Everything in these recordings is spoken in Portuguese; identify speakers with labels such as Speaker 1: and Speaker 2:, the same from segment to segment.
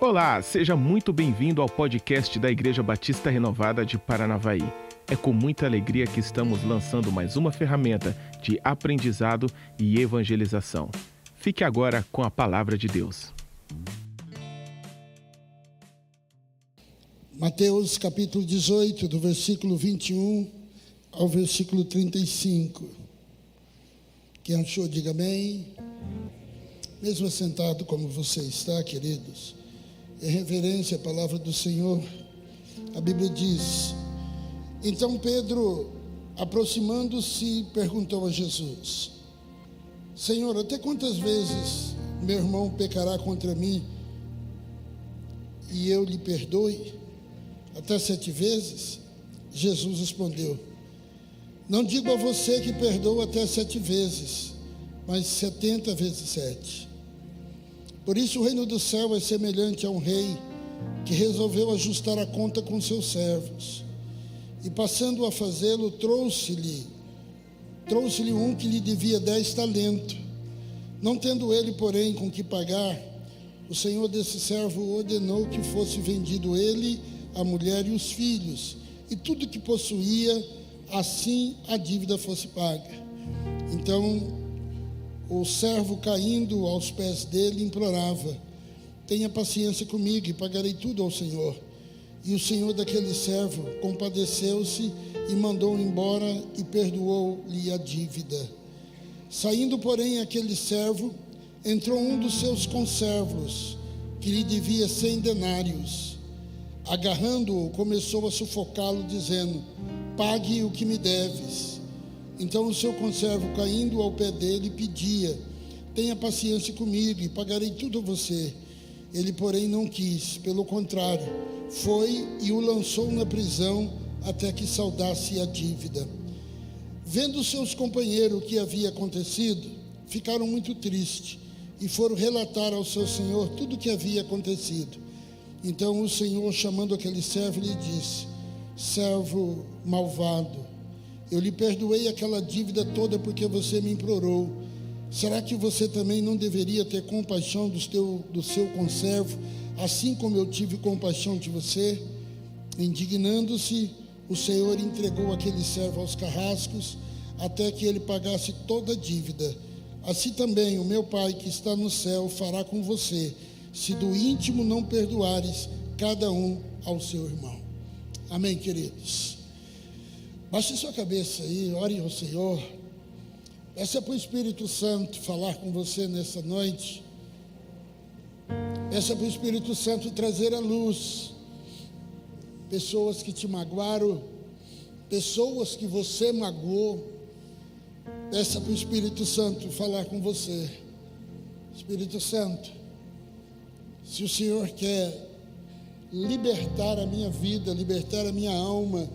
Speaker 1: Olá, seja muito bem-vindo ao podcast da Igreja Batista Renovada de Paranavaí. É com muita alegria que estamos lançando mais uma ferramenta de aprendizado e evangelização. Fique agora com a palavra de Deus.
Speaker 2: Mateus capítulo 18, do versículo 21 ao versículo 35. Quem achou, diga amém. Mesmo assentado como você está, queridos, em reverência à palavra do Senhor, a Bíblia diz: Então Pedro, aproximando-se, perguntou a Jesus: Senhor, até quantas vezes meu irmão pecará contra mim e eu lhe perdoe? Até sete vezes? Jesus respondeu: Não digo a você que perdoa até sete vezes, mas setenta vezes sete. Por isso, o reino do céu é semelhante a um rei que resolveu ajustar a conta com seus servos. E passando a fazê-lo, trouxe-lhe trouxe-lhe um que lhe devia dez talentos. Não tendo ele, porém, com que pagar, o senhor desse servo ordenou que fosse vendido ele, a mulher e os filhos, e tudo que possuía, assim a dívida fosse paga. Então o servo caindo aos pés dele implorava: Tenha paciência comigo e pagarei tudo ao Senhor. E o senhor daquele servo compadeceu-se e mandou embora e perdoou-lhe a dívida. Saindo, porém, aquele servo, entrou um dos seus conservos, que lhe devia cem denários. Agarrando-o, começou a sufocá-lo, dizendo: Pague o que me deves. Então o seu conservo, caindo ao pé dele, pedia: Tenha paciência comigo e pagarei tudo a você. Ele, porém, não quis, pelo contrário, foi e o lançou na prisão até que saudasse a dívida. Vendo seus companheiros o que havia acontecido, ficaram muito tristes e foram relatar ao seu senhor tudo o que havia acontecido. Então o senhor, chamando aquele servo, lhe disse: Servo malvado, eu lhe perdoei aquela dívida toda porque você me implorou. Será que você também não deveria ter compaixão do, teu, do seu conservo, assim como eu tive compaixão de você? Indignando-se, o Senhor entregou aquele servo aos carrascos, até que ele pagasse toda a dívida. Assim também o meu Pai que está no céu fará com você, se do íntimo não perdoares cada um ao seu irmão. Amém, queridos. Baixe sua cabeça aí, ore ao Senhor. Peça para o Espírito Santo falar com você nessa noite. Peça para o Espírito Santo trazer a luz. Pessoas que te magoaram, pessoas que você magoou. Peça para o Espírito Santo falar com você. Espírito Santo, se o Senhor quer libertar a minha vida, libertar a minha alma,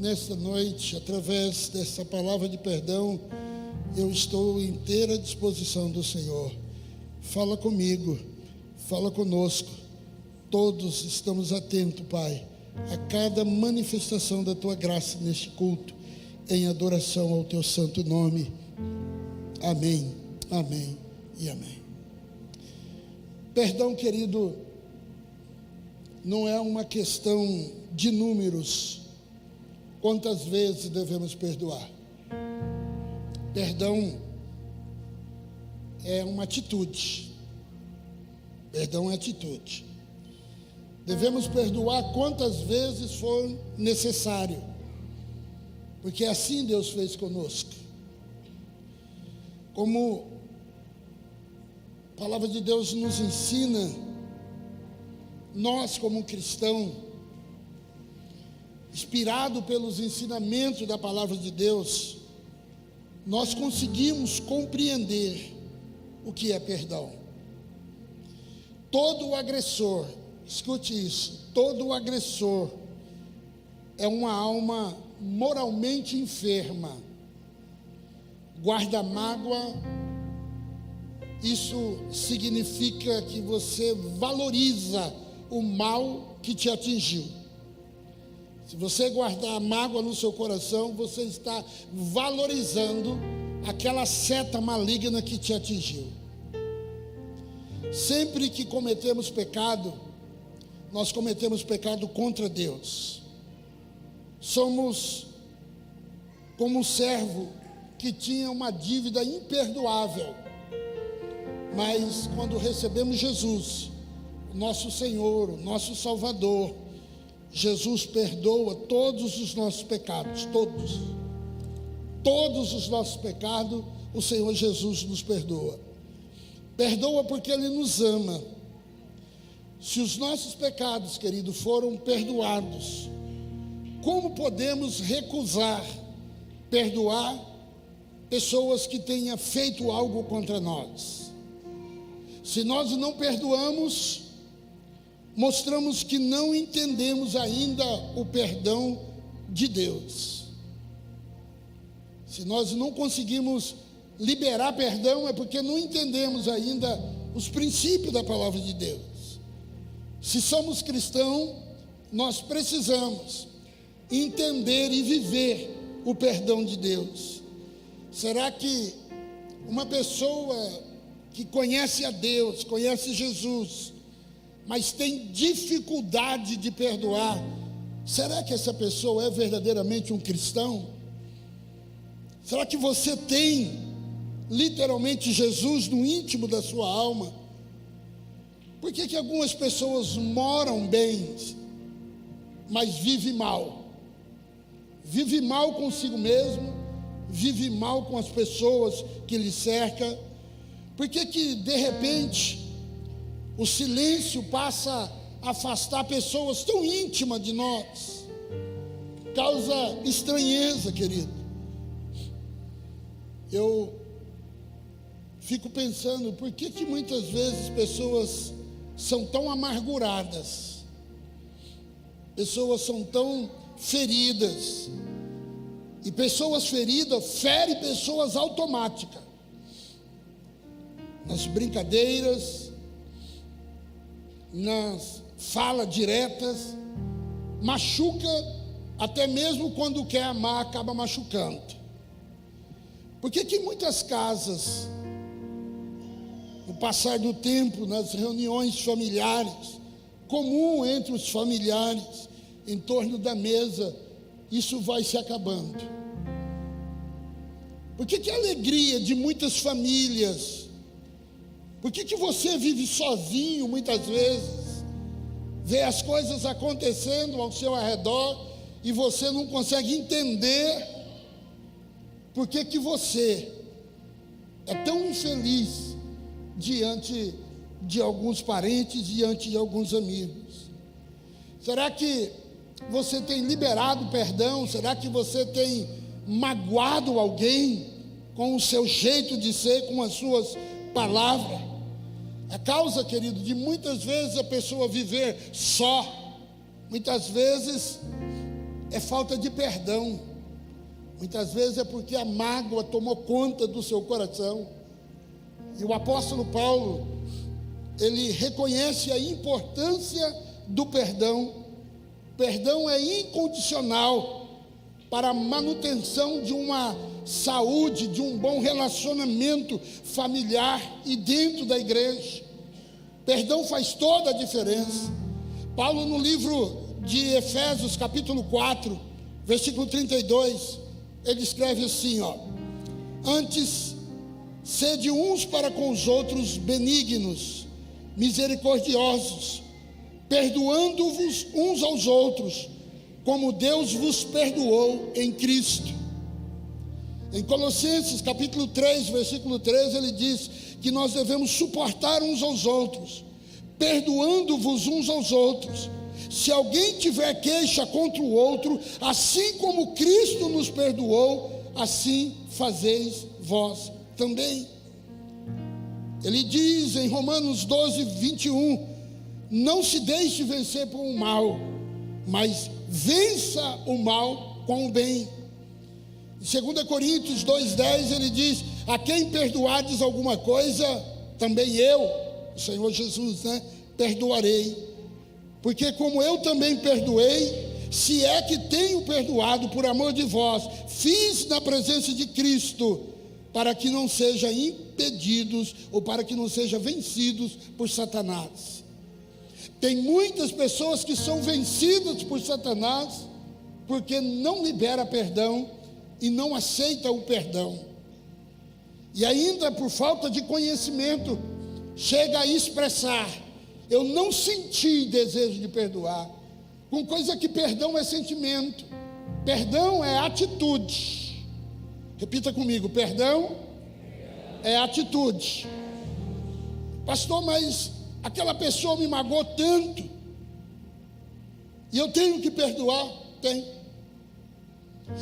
Speaker 2: nesta noite, através dessa palavra de perdão, eu estou inteira disposição do Senhor. Fala comigo, fala conosco. Todos estamos atentos, Pai, a cada manifestação da tua graça neste culto, em adoração ao teu santo nome. Amém, amém e amém. Perdão, querido, não é uma questão de números Quantas vezes devemos perdoar? Perdão é uma atitude. Perdão é atitude. Devemos perdoar quantas vezes for necessário, porque assim Deus fez conosco. Como a palavra de Deus nos ensina, nós, como cristãos, inspirado pelos ensinamentos da palavra de Deus, nós conseguimos compreender o que é perdão. Todo agressor, escute isso, todo agressor é uma alma moralmente enferma, guarda mágoa, isso significa que você valoriza o mal que te atingiu. Se você guardar a mágoa no seu coração, você está valorizando aquela seta maligna que te atingiu. Sempre que cometemos pecado, nós cometemos pecado contra Deus. Somos como um servo que tinha uma dívida imperdoável. Mas quando recebemos Jesus, nosso Senhor, nosso Salvador, Jesus perdoa todos os nossos pecados, todos. Todos os nossos pecados, o Senhor Jesus nos perdoa. Perdoa porque Ele nos ama. Se os nossos pecados, querido, foram perdoados, como podemos recusar perdoar pessoas que tenham feito algo contra nós? Se nós não perdoamos, mostramos que não entendemos ainda o perdão de Deus. Se nós não conseguimos liberar perdão, é porque não entendemos ainda os princípios da palavra de Deus. Se somos cristãos, nós precisamos entender e viver o perdão de Deus. Será que uma pessoa que conhece a Deus, conhece Jesus, mas tem dificuldade de perdoar, será que essa pessoa é verdadeiramente um cristão? Será que você tem literalmente Jesus no íntimo da sua alma? Por que, que algumas pessoas moram bem, mas vivem mal? Vive mal consigo mesmo, vive mal com as pessoas que lhe cercam. Por que, que de repente o silêncio passa a afastar pessoas tão íntimas de nós? Causa estranheza, querido. Eu fico pensando, por que, que muitas vezes pessoas são tão amarguradas, pessoas são tão feridas, e pessoas feridas ferem pessoas automáticas, nas brincadeiras, nas falas diretas, machuca até mesmo quando quer amar, acaba machucando. Por que muitas casas no passar do tempo, nas reuniões familiares, comum entre os familiares, em torno da mesa, isso vai se acabando. Por que, que a alegria de muitas famílias? Por que, que você vive sozinho muitas vezes? Vê as coisas acontecendo ao seu arredor e você não consegue entender por que, que você é tão infeliz diante de alguns parentes, diante de alguns amigos? Será que você tem liberado perdão? Será que você tem magoado alguém com o seu jeito de ser, com as suas palavras? A causa, querido, de muitas vezes a pessoa viver só, muitas vezes é falta de perdão, muitas vezes é porque a mágoa tomou conta do seu coração. E o apóstolo Paulo, ele reconhece a importância do perdão. Perdão é incondicional para a manutenção de uma saúde, de um bom relacionamento familiar e dentro da igreja. Perdão faz toda a diferença. Paulo, no livro de Efésios, capítulo 4, versículo 32, ele escreve assim: ó, Antes Sede uns para com os outros benignos, misericordiosos, perdoando-vos uns aos outros, como Deus vos perdoou em Cristo. Em Colossenses capítulo 3, versículo 13, ele diz que nós devemos suportar uns aos outros, perdoando-vos uns aos outros. Se alguém tiver queixa contra o outro, assim como Cristo nos perdoou, assim fazeis vós também. Ele diz em Romanos 12, 21: Não se deixe vencer por um mal, mas vença o mal com o bem. Em 2 Coríntios 2,10 ele diz: A quem perdoardes alguma coisa, também eu, o Senhor Jesus, né, perdoarei. Porque como eu também perdoei, se é que tenho perdoado por amor de vós, fiz na presença de Cristo para que não sejam impedidos ou para que não sejam vencidos por Satanás. Tem muitas pessoas que são vencidas por Satanás porque não libera perdão e não aceita o perdão. E ainda por falta de conhecimento, chega a expressar: eu não senti desejo de perdoar. Com coisa que perdão é sentimento, perdão é atitude. Repita comigo: perdão é atitude. Pastor, mas aquela pessoa me magoou tanto, e eu tenho que perdoar? Tem.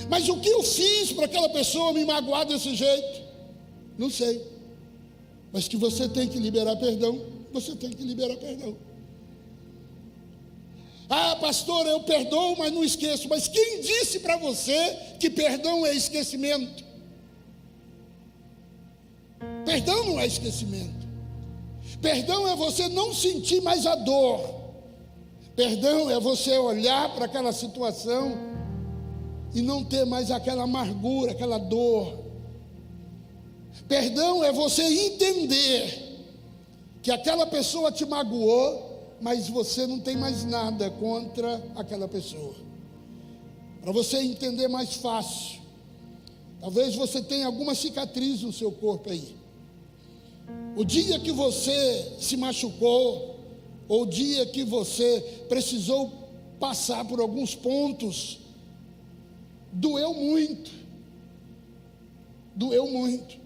Speaker 2: Mas o que eu fiz para aquela pessoa me magoar desse jeito? Não sei. Mas que você tem que liberar perdão, você tem que liberar perdão. Ah, pastor, eu perdoo, mas não esqueço. Mas quem disse para você que perdão é esquecimento? Perdão não é esquecimento. Perdão é você não sentir mais a dor. Perdão é você olhar para aquela situação e não ter mais aquela amargura, aquela dor. Perdão é você entender que aquela pessoa te magoou, mas você não tem mais nada contra aquela pessoa. Para você entender mais fácil. Talvez você tenha alguma cicatriz no seu corpo aí. O dia que você se machucou, ou o dia que você precisou passar por alguns pontos doeu muito. Doeu muito.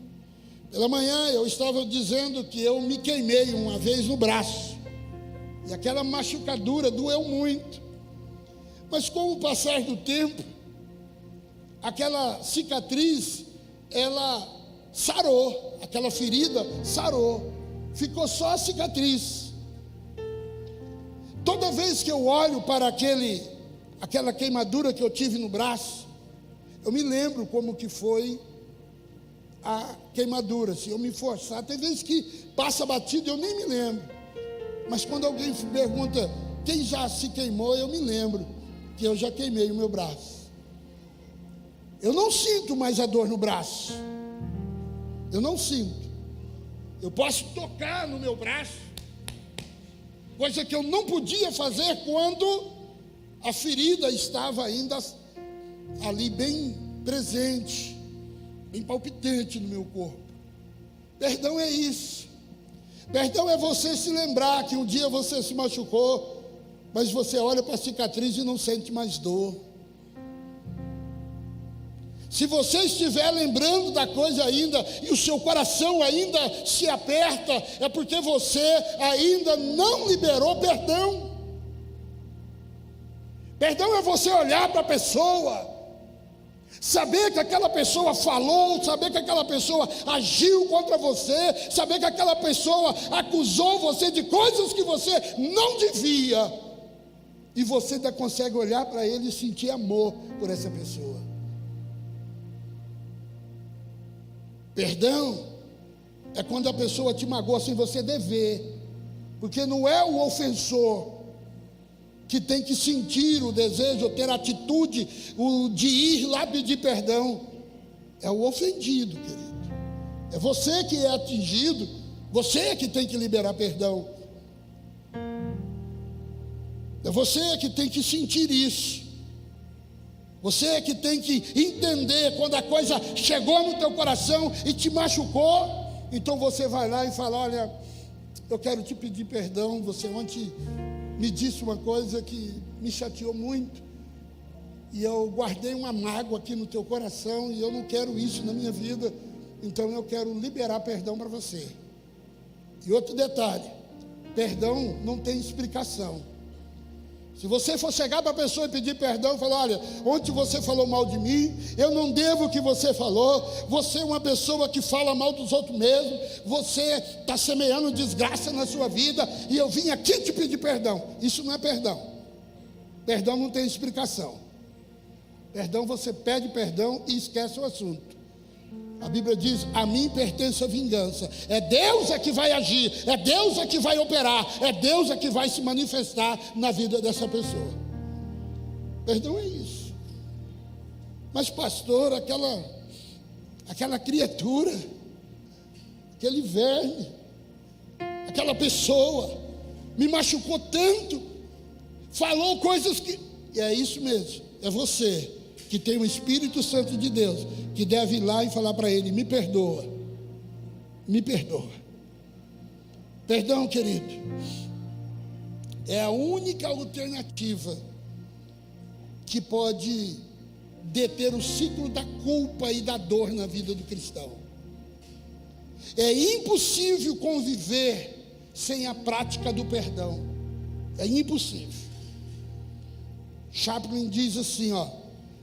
Speaker 2: Pela manhã eu estava dizendo que eu me queimei uma vez no braço. E aquela machucadura doeu muito. Mas com o passar do tempo, aquela cicatriz, ela sarou, aquela ferida sarou. Ficou só a cicatriz. Toda vez que eu olho para aquele aquela queimadura que eu tive no braço, eu me lembro como que foi a queimadura. Se eu me forçar, tem vezes que passa batido eu nem me lembro. Mas quando alguém pergunta quem já se queimou, eu me lembro que eu já queimei o meu braço. Eu não sinto mais a dor no braço. Eu não sinto. Eu posso tocar no meu braço, coisa que eu não podia fazer quando a ferida estava ainda ali bem presente, bem palpitante no meu corpo. Perdão é isso. Perdão é você se lembrar que um dia você se machucou, mas você olha para a cicatriz e não sente mais dor. Se você estiver lembrando da coisa ainda e o seu coração ainda se aperta, é porque você ainda não liberou perdão. Perdão é você olhar para a pessoa Saber que aquela pessoa falou, saber que aquela pessoa agiu contra você, saber que aquela pessoa acusou você de coisas que você não devia, e você ainda consegue olhar para ele e sentir amor por essa pessoa. Perdão é quando a pessoa te magoa sem você dever, porque não é o ofensor que tem que sentir o desejo, ter atitude o, de ir lá pedir perdão. É o ofendido, querido. É você que é atingido, você que tem que liberar perdão. É você que tem que sentir isso. Você que tem que entender quando a coisa chegou no teu coração e te machucou, então você vai lá e fala: Olha, eu quero te pedir perdão. Você ontem me disse uma coisa que me chateou muito. E eu guardei uma mágoa aqui no teu coração e eu não quero isso na minha vida. Então eu quero liberar perdão para você. E outro detalhe: perdão não tem explicação. Se você for chegar para a pessoa e pedir perdão, falar: olha, ontem você falou mal de mim, eu não devo o que você falou, você é uma pessoa que fala mal dos outros mesmo, você está semeando desgraça na sua vida, e eu vim aqui te pedir perdão. Isso não é perdão. Perdão não tem explicação. Perdão, você pede perdão e esquece o assunto. A Bíblia diz: a mim pertence a vingança. É Deus é que vai agir, é Deus é que vai operar, é Deus é que vai se manifestar na vida dessa pessoa. Perdão é isso. Mas, pastor, aquela, aquela criatura, aquele verme, aquela pessoa, me machucou tanto, falou coisas que. E é isso mesmo, é você que tem o Espírito Santo de Deus, que deve ir lá e falar para ele: me perdoa, me perdoa. Perdão, querido, é a única alternativa que pode deter o ciclo da culpa e da dor na vida do cristão. É impossível conviver sem a prática do perdão. É impossível. Chaplin diz assim, ó: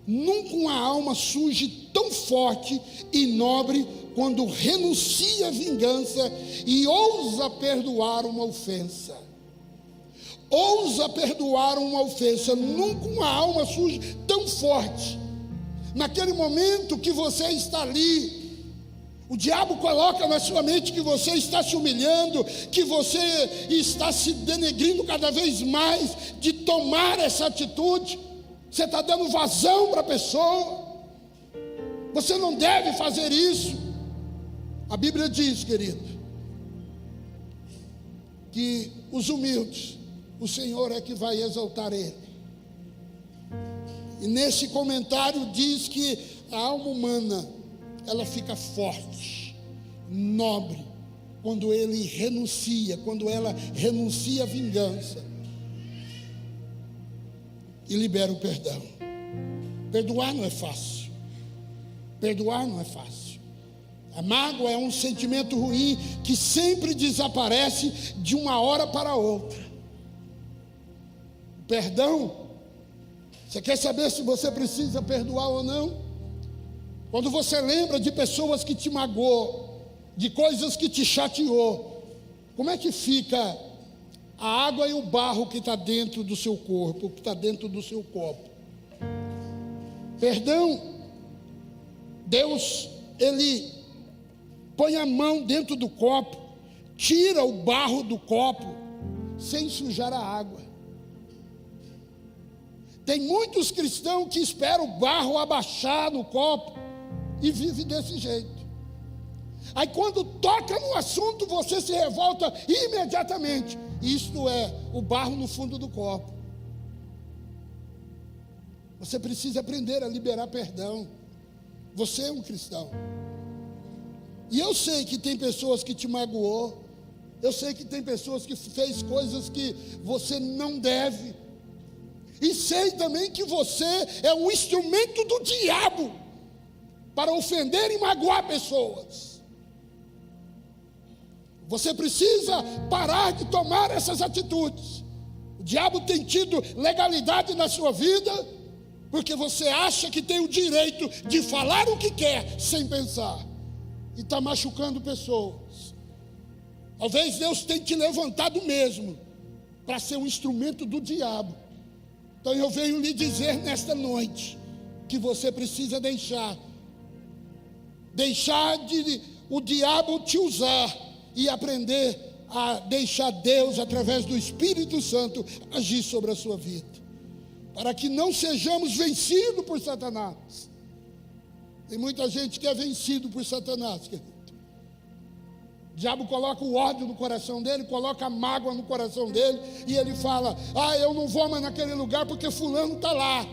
Speaker 2: Nunca uma alma surge tão forte e nobre quando renuncia à vingança e ousa perdoar uma ofensa. Ousa perdoar uma ofensa. Nunca uma alma surge tão forte. Naquele momento que você está ali, o diabo coloca na sua mente que você está se humilhando, que você está se denegrindo cada vez mais de tomar essa atitude. Você está dando vazão para a pessoa. Você não deve fazer isso. A Bíblia diz, querido, que os humildes, o Senhor é que vai exaltar ele. E nesse comentário diz que a alma humana, ela fica forte, nobre, quando ele renuncia, quando ela renuncia à vingança e libera o perdão. Perdoar não é fácil. Perdoar não é fácil. A mágoa é um sentimento ruim que sempre desaparece de uma hora para outra. Perdão, você quer saber se você precisa perdoar ou não? Quando você lembra de pessoas que te magoou, de coisas que te chateou, como é que fica a água e o barro que está dentro do seu corpo, que está dentro do seu copo. Perdão, Deus, Ele põe a mão dentro do copo, tira o barro do copo, sem sujar a água. Tem muitos cristãos que esperam o barro abaixar no copo e vive desse jeito. Aí quando toca no assunto, você se revolta imediatamente. Isto é o barro no fundo do copo. Você precisa aprender a liberar perdão. Você é um cristão. E eu sei que tem pessoas que te magoou. Eu sei que tem pessoas que fez coisas que você não deve. E sei também que você é um instrumento do diabo para ofender e magoar pessoas. Você precisa parar de tomar essas atitudes. O diabo tem tido legalidade na sua vida, porque você acha que tem o direito de falar o que quer sem pensar, e está machucando pessoas. Talvez Deus tenha te levantado mesmo para ser um instrumento do diabo. Então eu venho lhe dizer nesta noite que você precisa deixar, deixar de o diabo te usar e aprender a deixar Deus, através do Espírito Santo, agir sobre a sua vida, para que não sejamos vencidos por Satanás. Tem muita gente que é vencido por Satanás, querido. O diabo coloca o ódio no coração dele, coloca a mágoa no coração dele, e ele fala: Ah, eu não vou mais naquele lugar porque Fulano está lá.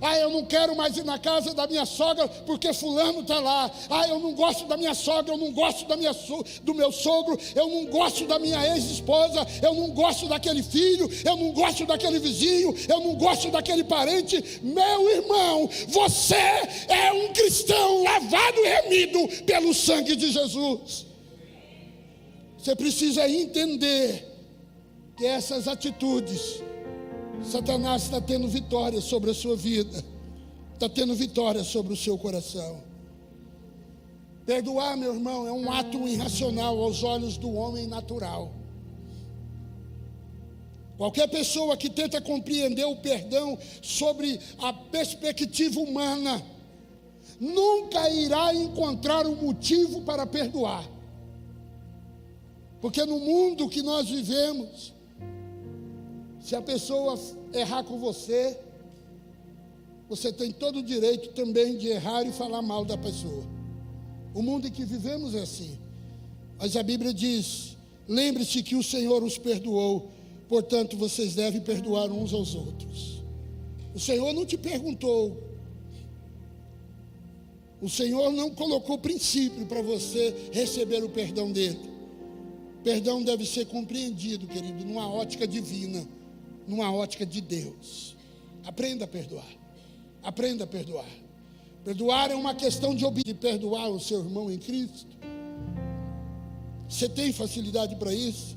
Speaker 2: Ah, eu não quero mais ir na casa da minha sogra porque fulano está lá. Ah, eu não gosto da minha sogra, eu não gosto da minha so, do meu sogro, eu não gosto da minha ex-esposa, eu não gosto daquele filho, eu não gosto daquele vizinho, eu não gosto daquele parente. Meu irmão, você é um cristão lavado e remido pelo sangue de Jesus. Você precisa entender que essas atitudes Satanás está tendo vitória sobre a sua vida, está tendo vitória sobre o seu coração. Perdoar, meu irmão, é um ato irracional aos olhos do homem natural. Qualquer pessoa que tenta compreender o perdão sobre a perspectiva humana, nunca irá encontrar um motivo para perdoar. Porque no mundo que nós vivemos, se a pessoa errar com você, você tem todo o direito também de errar e falar mal da pessoa. O mundo em que vivemos é assim. Mas a Bíblia diz Lembre-se que o Senhor os perdoou, portanto vocês devem perdoar uns aos outros. O Senhor não te perguntou, o Senhor não colocou princípio para você receber o perdão dele. Perdão deve ser compreendido, querido, numa ótica divina, numa ótica de Deus. Aprenda a perdoar. Aprenda a perdoar. Perdoar é uma questão de, de perdoar o seu irmão em Cristo. Você tem facilidade para isso?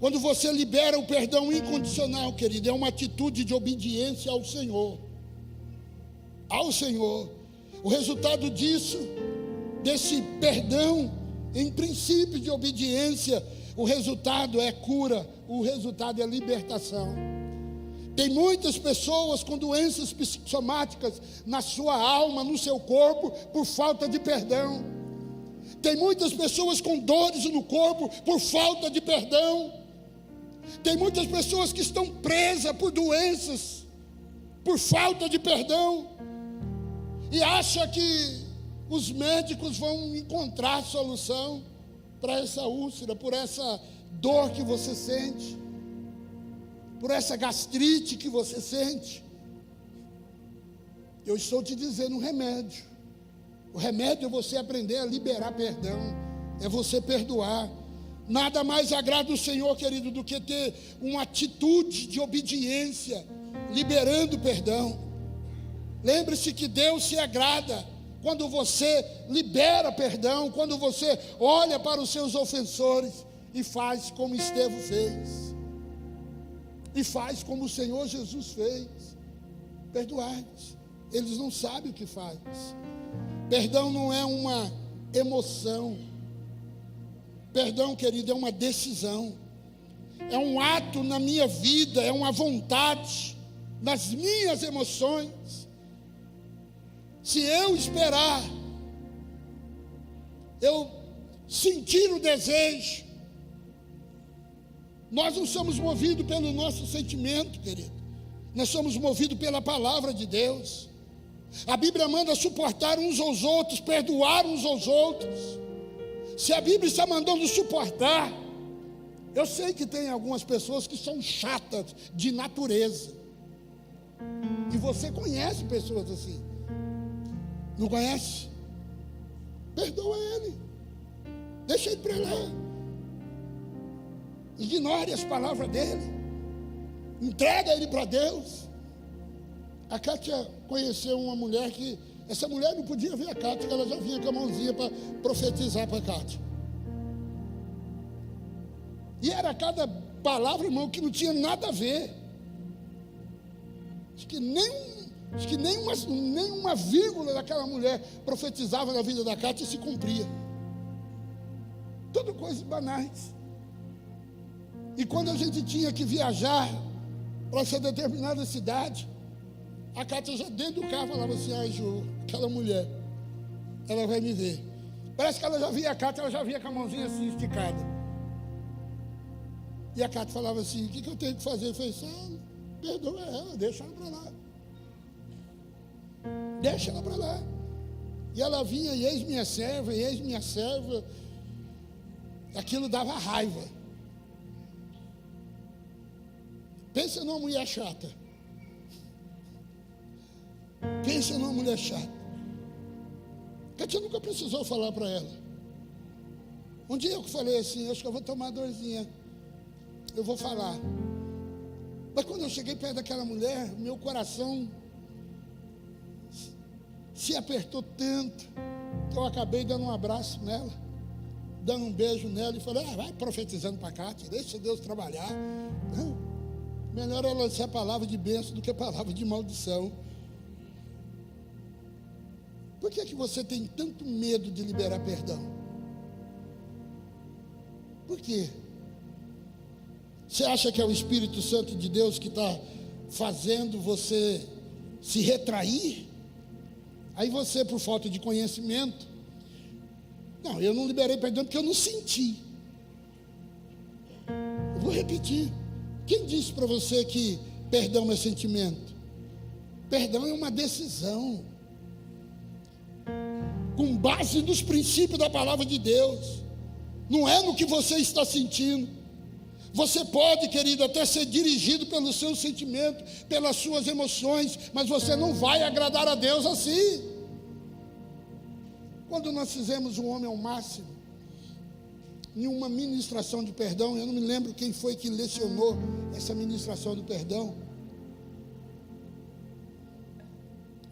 Speaker 2: Quando você libera o perdão incondicional, querido, é uma atitude de obediência ao Senhor. Ao Senhor. O resultado disso, desse perdão, em princípio de obediência, o resultado é cura, o resultado é libertação. Tem muitas pessoas com doenças psicossomáticas na sua alma, no seu corpo, por falta de perdão. Tem muitas pessoas com dores no corpo por falta de perdão. Tem muitas pessoas que estão presas por doenças, por falta de perdão. E acha que os médicos vão encontrar solução para essa úlcera, por essa dor que você sente, por essa gastrite que você sente. Eu estou te dizendo um remédio. O remédio é você aprender a liberar perdão, é você perdoar. Nada mais agrada o Senhor, querido, do que ter uma atitude de obediência, liberando perdão. Lembre-se que Deus se agrada quando você libera perdão, quando você olha para os seus ofensores e faz como Estevão fez, e faz como o Senhor Jesus fez, perdoar-lhes, eles não sabem o que faz. Perdão não é uma emoção, perdão, querido, é uma decisão, é um ato na minha vida, é uma vontade, nas minhas emoções se eu esperar, eu sentir o desejo, nós não somos movidos pelo nosso sentimento, querido. Nós somos movidos pela palavra de Deus. A Bíblia manda suportar uns aos outros, perdoar uns aos outros. Se a Bíblia está mandando suportar, eu sei que tem algumas pessoas que são chatas de natureza. E você conhece pessoas assim. Não conhece? Perdoa ele. Deixa ele para lá. Ignore as palavras dele. Entrega ele para Deus. A Kátia conheceu uma mulher que. Essa mulher não podia ver a Kátia, ela já vinha com a mãozinha para profetizar para a Kátia. E era cada palavra, irmão, que não tinha nada a ver. Acho que nem Diz que nem uma, nem uma vírgula daquela mulher profetizava na vida da Cátia e se cumpria. Tudo coisas banais. E quando a gente tinha que viajar para essa determinada cidade, a Cátia já dentro do carro falava assim, ai Ju, aquela mulher, ela vai me ver. Parece que ela já via a Cátia, ela já via com a mãozinha assim esticada. E a Cátia falava assim, o que, que eu tenho que fazer? Eu falei, ah, perdoa ela, deixa ela para lá. Deixa ela para lá. E ela vinha, e eis minha serva, e eis minha serva. Aquilo dava raiva. Pensa numa mulher chata. Pensa numa mulher chata. Katia nunca precisou falar para ela. Um dia eu falei assim, acho que eu vou tomar dorzinha. Eu vou falar. Mas quando eu cheguei perto daquela mulher, meu coração se apertou tanto que eu acabei dando um abraço nela, dando um beijo nela e falei: ah, vai profetizando para cá, deixa Deus trabalhar. Não, melhor ela ser a palavra de bênção do que a palavra de maldição. Por que, é que você tem tanto medo de liberar perdão? Por quê? Você acha que é o Espírito Santo de Deus que está fazendo você se retrair? Aí você, por falta de conhecimento, não, eu não liberei perdão porque eu não senti. Eu vou repetir. Quem disse para você que perdão é sentimento? Perdão é uma decisão. Com base nos princípios da palavra de Deus. não é no que você está sentindo. Você pode, querido, até ser dirigido pelo seu sentimento, pelas suas emoções, mas você não vai agradar a Deus assim. Quando nós fizemos um homem ao máximo, em uma ministração de perdão, eu não me lembro quem foi que lecionou essa ministração do perdão.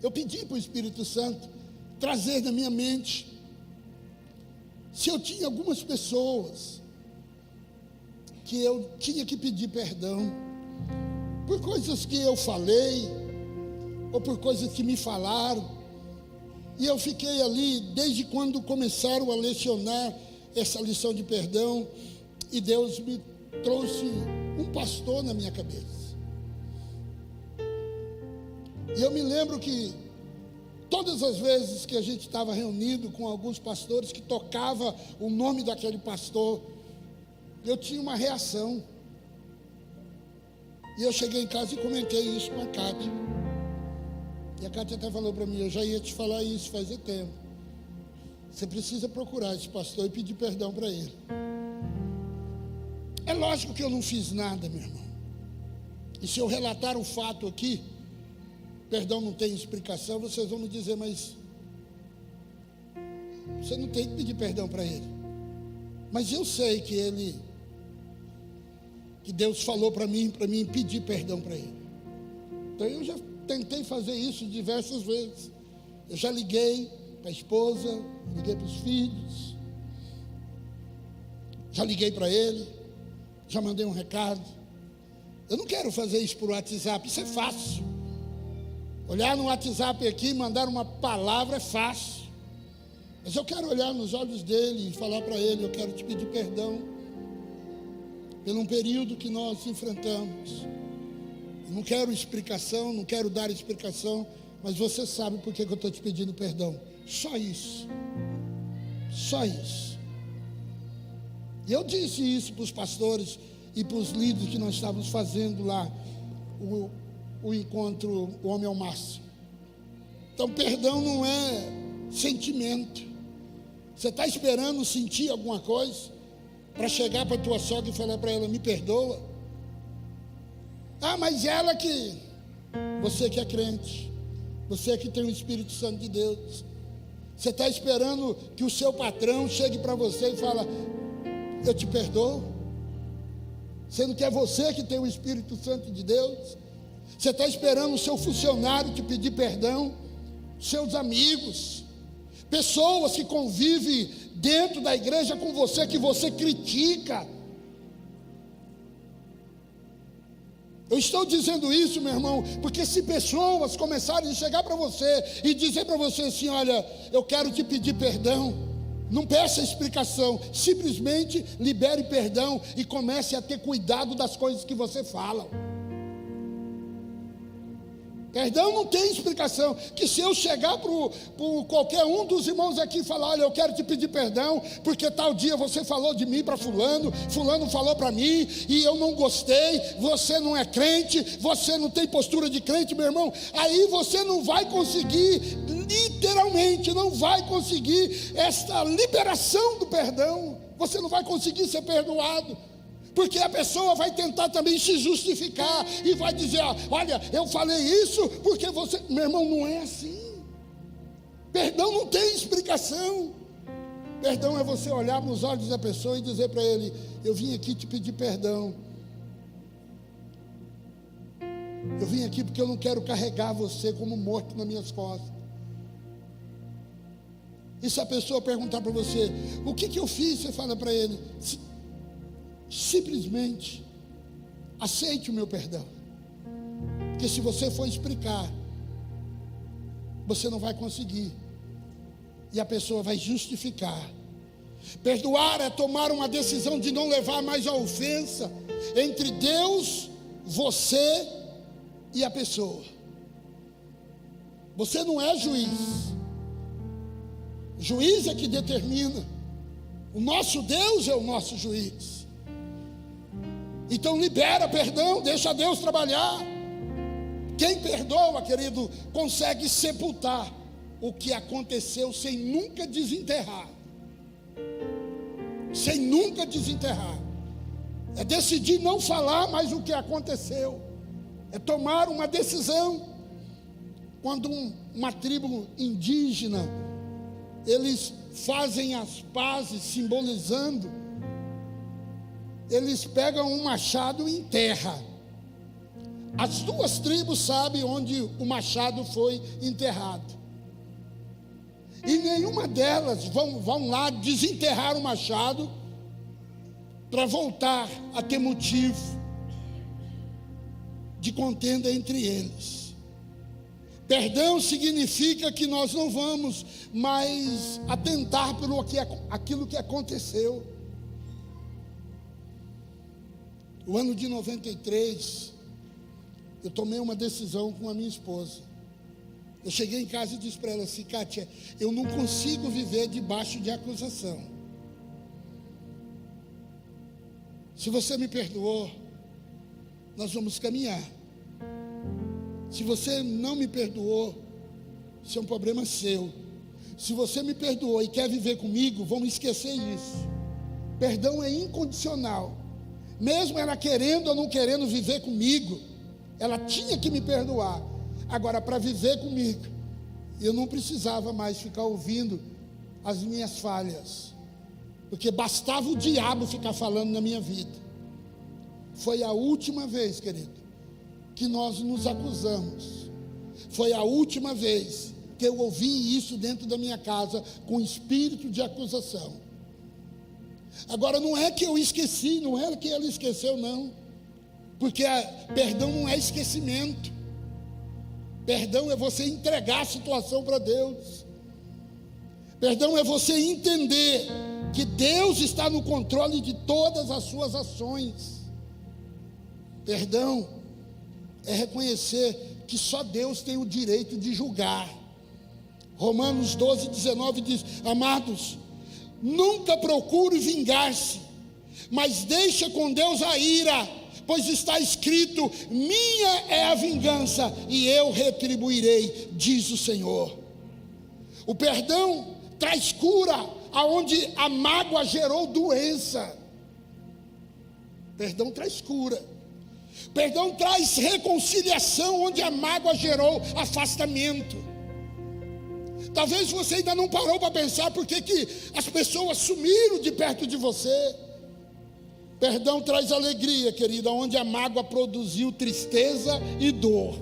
Speaker 2: Eu pedi para o Espírito Santo trazer na minha mente se eu tinha algumas pessoas que eu tinha que pedir perdão por coisas que eu falei ou por coisas que me falaram. E eu fiquei ali desde quando começaram a lecionar essa lição de perdão e Deus me trouxe um pastor na minha cabeça. E eu me lembro que todas as vezes que a gente estava reunido com alguns pastores que tocava o nome daquele pastor, eu tinha uma reação. E eu cheguei em casa e comentei isso com a Cátia. E a Cátia até falou para mim, eu já ia te falar isso fazia tempo. Você precisa procurar esse pastor e pedir perdão para ele. É lógico que eu não fiz nada, meu irmão. E se eu relatar o fato aqui, perdão não tem explicação, vocês vão me dizer, mas você não tem que pedir perdão para ele. Mas eu sei que ele, que Deus falou para mim, para mim pedir perdão para ele. Então eu já tentei fazer isso diversas vezes. Eu já liguei para a esposa, liguei para os filhos, já liguei para ele, já mandei um recado. Eu não quero fazer isso por WhatsApp, isso é fácil. Olhar no WhatsApp aqui e mandar uma palavra é fácil. Mas eu quero olhar nos olhos dele e falar para ele: eu quero te pedir perdão pelo um período que nós enfrentamos. Não quero explicação, não quero dar explicação, mas você sabe por que eu estou te pedindo perdão. Só isso. Só isso. E eu disse isso para os pastores e para os líderes que nós estávamos fazendo lá. O, o encontro, o homem ao máximo. Então, perdão não é sentimento. Você está esperando sentir alguma coisa para chegar para tua sogra e falar para ela: me perdoa. Ah, mas ela que. Você que é crente, você que tem o Espírito Santo de Deus. Você está esperando que o seu patrão chegue para você e fala: Eu te perdoo. Sendo que é você que tem o Espírito Santo de Deus. Você está esperando o seu funcionário te pedir perdão, seus amigos, pessoas que convivem dentro da igreja com você, que você critica. Eu estou dizendo isso, meu irmão, porque se pessoas começarem a chegar para você e dizer para você assim: olha, eu quero te pedir perdão, não peça explicação, simplesmente libere perdão e comece a ter cuidado das coisas que você fala. Perdão não tem explicação. Que se eu chegar para qualquer um dos irmãos aqui e falar: Olha, eu quero te pedir perdão, porque tal dia você falou de mim para Fulano, Fulano falou para mim e eu não gostei. Você não é crente, você não tem postura de crente, meu irmão. Aí você não vai conseguir, literalmente, não vai conseguir esta liberação do perdão. Você não vai conseguir ser perdoado. Porque a pessoa vai tentar também se justificar e vai dizer: olha, eu falei isso porque você. Meu irmão, não é assim. Perdão não tem explicação. Perdão é você olhar nos olhos da pessoa e dizer para ele: Eu vim aqui te pedir perdão. Eu vim aqui porque eu não quero carregar você como morto nas minhas costas. E se a pessoa perguntar para você: O que, que eu fiz? Você fala para ele: simplesmente aceite o meu perdão. Porque se você for explicar, você não vai conseguir. E a pessoa vai justificar. Perdoar é tomar uma decisão de não levar mais a ofensa entre Deus, você e a pessoa. Você não é juiz. Juiz é que determina. O nosso Deus é o nosso juiz. Então libera perdão, deixa Deus trabalhar. Quem perdoa, querido, consegue sepultar o que aconteceu sem nunca desenterrar. sem nunca desenterrar. É decidir não falar mais o que aconteceu. É tomar uma decisão. Quando um, uma tribo indígena, eles fazem as pazes simbolizando, eles pegam um machado e enterram. As duas tribos sabem onde o machado foi enterrado. E nenhuma delas vão, vão lá desenterrar o machado para voltar a ter motivo de contenda entre eles. Perdão significa que nós não vamos mais atentar pelo que, aquilo que aconteceu. O ano de 93, eu tomei uma decisão com a minha esposa. Eu cheguei em casa e disse para ela assim, Kátia, eu não consigo viver debaixo de acusação. Se você me perdoou, nós vamos caminhar. Se você não me perdoou, isso é um problema seu. Se você me perdoou e quer viver comigo, vamos esquecer isso. Perdão é incondicional. Mesmo ela querendo ou não querendo viver comigo, ela tinha que me perdoar. Agora, para viver comigo, eu não precisava mais ficar ouvindo as minhas falhas, porque bastava o diabo ficar falando na minha vida. Foi a última vez, querido, que nós nos acusamos. Foi a última vez que eu ouvi isso dentro da minha casa com espírito de acusação. Agora não é que eu esqueci, não é que ela esqueceu, não. Porque a, perdão não é esquecimento. Perdão é você entregar a situação para Deus. Perdão é você entender que Deus está no controle de todas as suas ações. Perdão é reconhecer que só Deus tem o direito de julgar. Romanos 12, 19 diz: Amados, nunca procure vingar-se, mas deixa com Deus a ira, pois está escrito: Minha é a vingança e eu retribuirei, diz o Senhor. O perdão traz cura aonde a mágoa gerou doença. Perdão traz cura. Perdão traz reconciliação onde a mágoa gerou afastamento. Talvez você ainda não parou para pensar porque que as pessoas sumiram de perto de você. Perdão traz alegria, querida, onde a mágoa produziu tristeza e dor.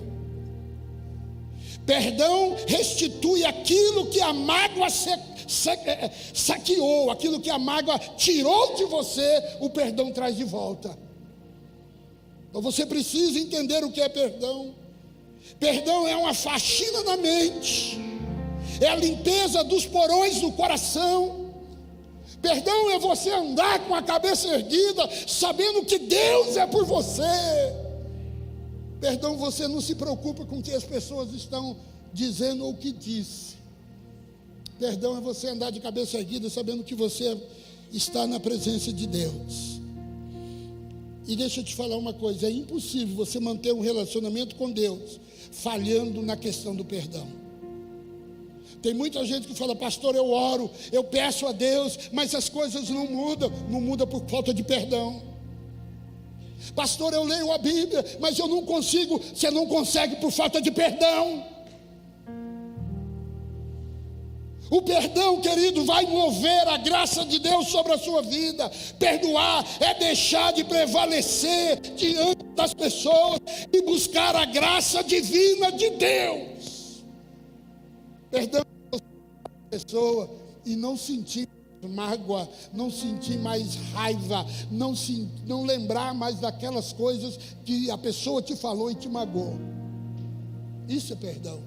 Speaker 2: Perdão restitui aquilo que a mágoa eh, saqueou, aquilo que a mágoa tirou de você, o perdão traz de volta. Então você precisa entender o que é perdão. Perdão é uma faxina na mente, é a limpeza dos porões do coração. Perdão é você andar com a cabeça erguida, sabendo que Deus é por você. Perdão, você não se preocupa com o que as pessoas estão dizendo ou o que disse. Perdão é você andar de cabeça erguida, sabendo que você está na presença de Deus. E deixa eu te falar uma coisa: é impossível você manter um relacionamento com Deus falhando na questão do perdão. Tem muita gente que fala, pastor, eu oro, eu peço a Deus, mas as coisas não mudam, não muda por falta de perdão. Pastor, eu leio a Bíblia, mas eu não consigo, você não consegue por falta de perdão. O perdão, querido, vai mover a graça de Deus sobre a sua vida. Perdoar é deixar de prevalecer diante das pessoas e buscar a graça divina de Deus. Perdão pessoa e não sentir mágoa, não sentir mais raiva, não, se, não lembrar mais daquelas coisas que a pessoa te falou e te magoou. Isso é perdão.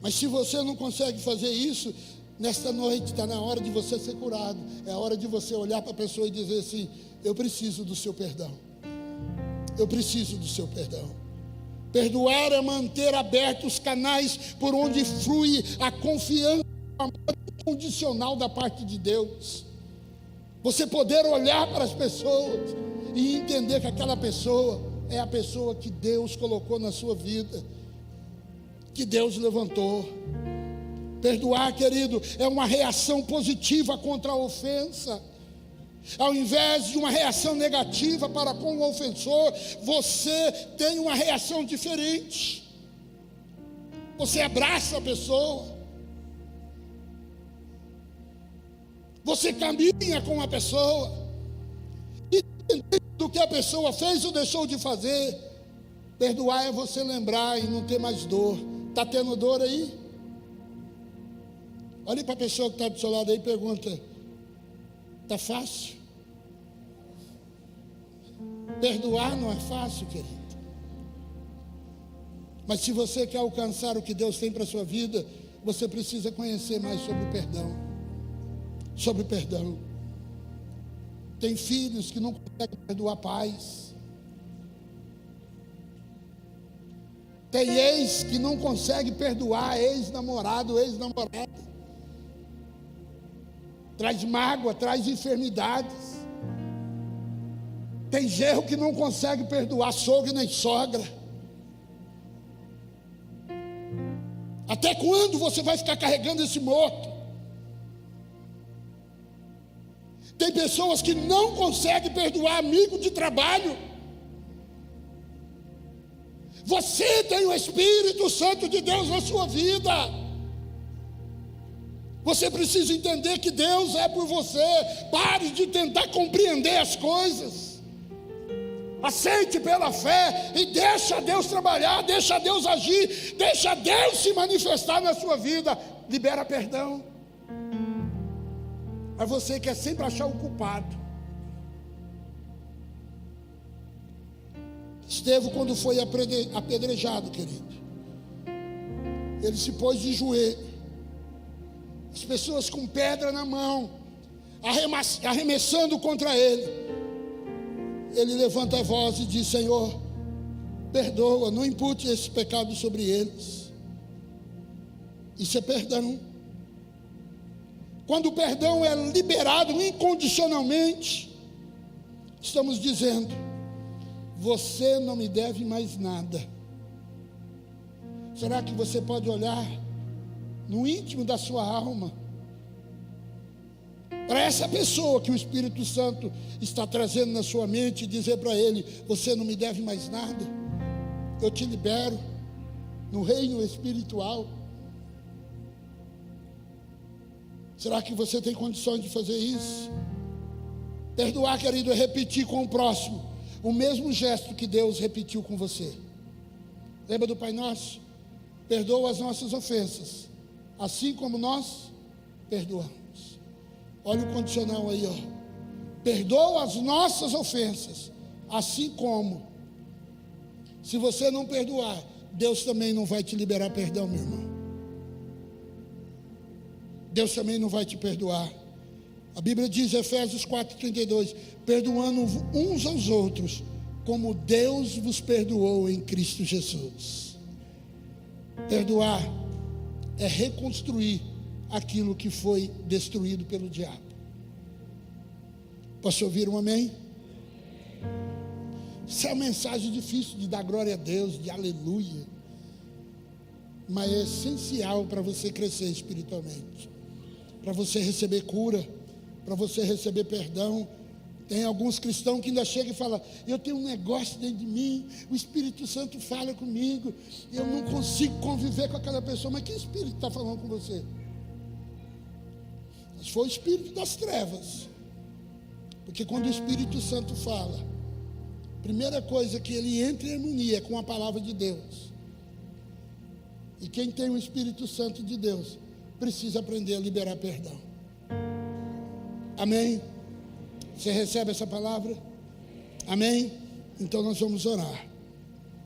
Speaker 2: Mas se você não consegue fazer isso, nesta noite está na hora de você ser curado. É a hora de você olhar para a pessoa e dizer assim: Eu preciso do seu perdão. Eu preciso do seu perdão. Perdoar é manter abertos os canais por onde flui a confiança incondicional da parte de Deus. Você poder olhar para as pessoas e entender que aquela pessoa é a pessoa que Deus colocou na sua vida que Deus levantou. Perdoar, querido, é uma reação positiva contra a ofensa. Ao invés de uma reação negativa para com o ofensor, você tem uma reação diferente. Você abraça a pessoa. Você caminha com a pessoa. Independente do que a pessoa fez ou deixou de fazer, perdoar é você lembrar e não ter mais dor. Está tendo dor aí? Olhe para a pessoa que está do seu lado aí e pergunta: está fácil? Perdoar não é fácil, querido. Mas se você quer alcançar o que Deus tem para a sua vida, você precisa conhecer mais sobre o perdão. Sobre o perdão. Tem filhos que não conseguem perdoar pais. Tem ex que não consegue perdoar ex-namorado, ex-namorada. Traz mágoa, traz enfermidades. Tem gerro que não consegue perdoar sogro nem sogra. Até quando você vai ficar carregando esse morto? Tem pessoas que não conseguem perdoar amigo de trabalho. Você tem o Espírito Santo de Deus na sua vida. Você precisa entender que Deus é por você. Pare de tentar compreender as coisas. Aceite pela fé e deixa Deus trabalhar, deixa Deus agir, deixa Deus se manifestar na sua vida. Libera perdão. Mas você quer sempre achar o culpado. Estevão, quando foi apedrejado, querido, ele se pôs de joelho. As pessoas com pedra na mão, arremessando contra ele ele levanta a voz e diz: Senhor, perdoa, não impute esse pecado sobre eles. Isso é perdão. Quando o perdão é liberado incondicionalmente, estamos dizendo: Você não me deve mais nada. Será que você pode olhar no íntimo da sua alma? para essa pessoa que o Espírito Santo está trazendo na sua mente dizer para ele: Você não me deve mais nada, eu te libero no reino espiritual. Será que você tem condições de fazer isso? Perdoar, querido, é repetir com o próximo o mesmo gesto que Deus repetiu com você. Lembra do Pai Nosso? Perdoa as nossas ofensas, assim como nós perdoamos. Olha o condicional aí, ó. Perdoa as nossas ofensas, assim como, se você não perdoar, Deus também não vai te liberar perdão, meu irmão. Deus também não vai te perdoar. A Bíblia diz, Efésios 4,32: perdoando uns aos outros, como Deus vos perdoou em Cristo Jesus. Perdoar é reconstruir aquilo que foi destruído pelo diabo. Posso ouvir um amém? Isso é uma mensagem difícil de dar glória a Deus, de aleluia. Mas é essencial para você crescer espiritualmente. Para você receber cura, para você receber perdão. Tem alguns cristãos que ainda chegam e falam: Eu tenho um negócio dentro de mim, o Espírito Santo fala comigo, eu não consigo conviver com aquela pessoa. Mas que Espírito está falando com você? Mas foi o espírito das trevas. Porque quando o Espírito Santo fala, primeira coisa que ele entra em harmonia com a palavra de Deus. E quem tem o Espírito Santo de Deus precisa aprender a liberar perdão. Amém? Você recebe essa palavra? Amém? Então nós vamos orar.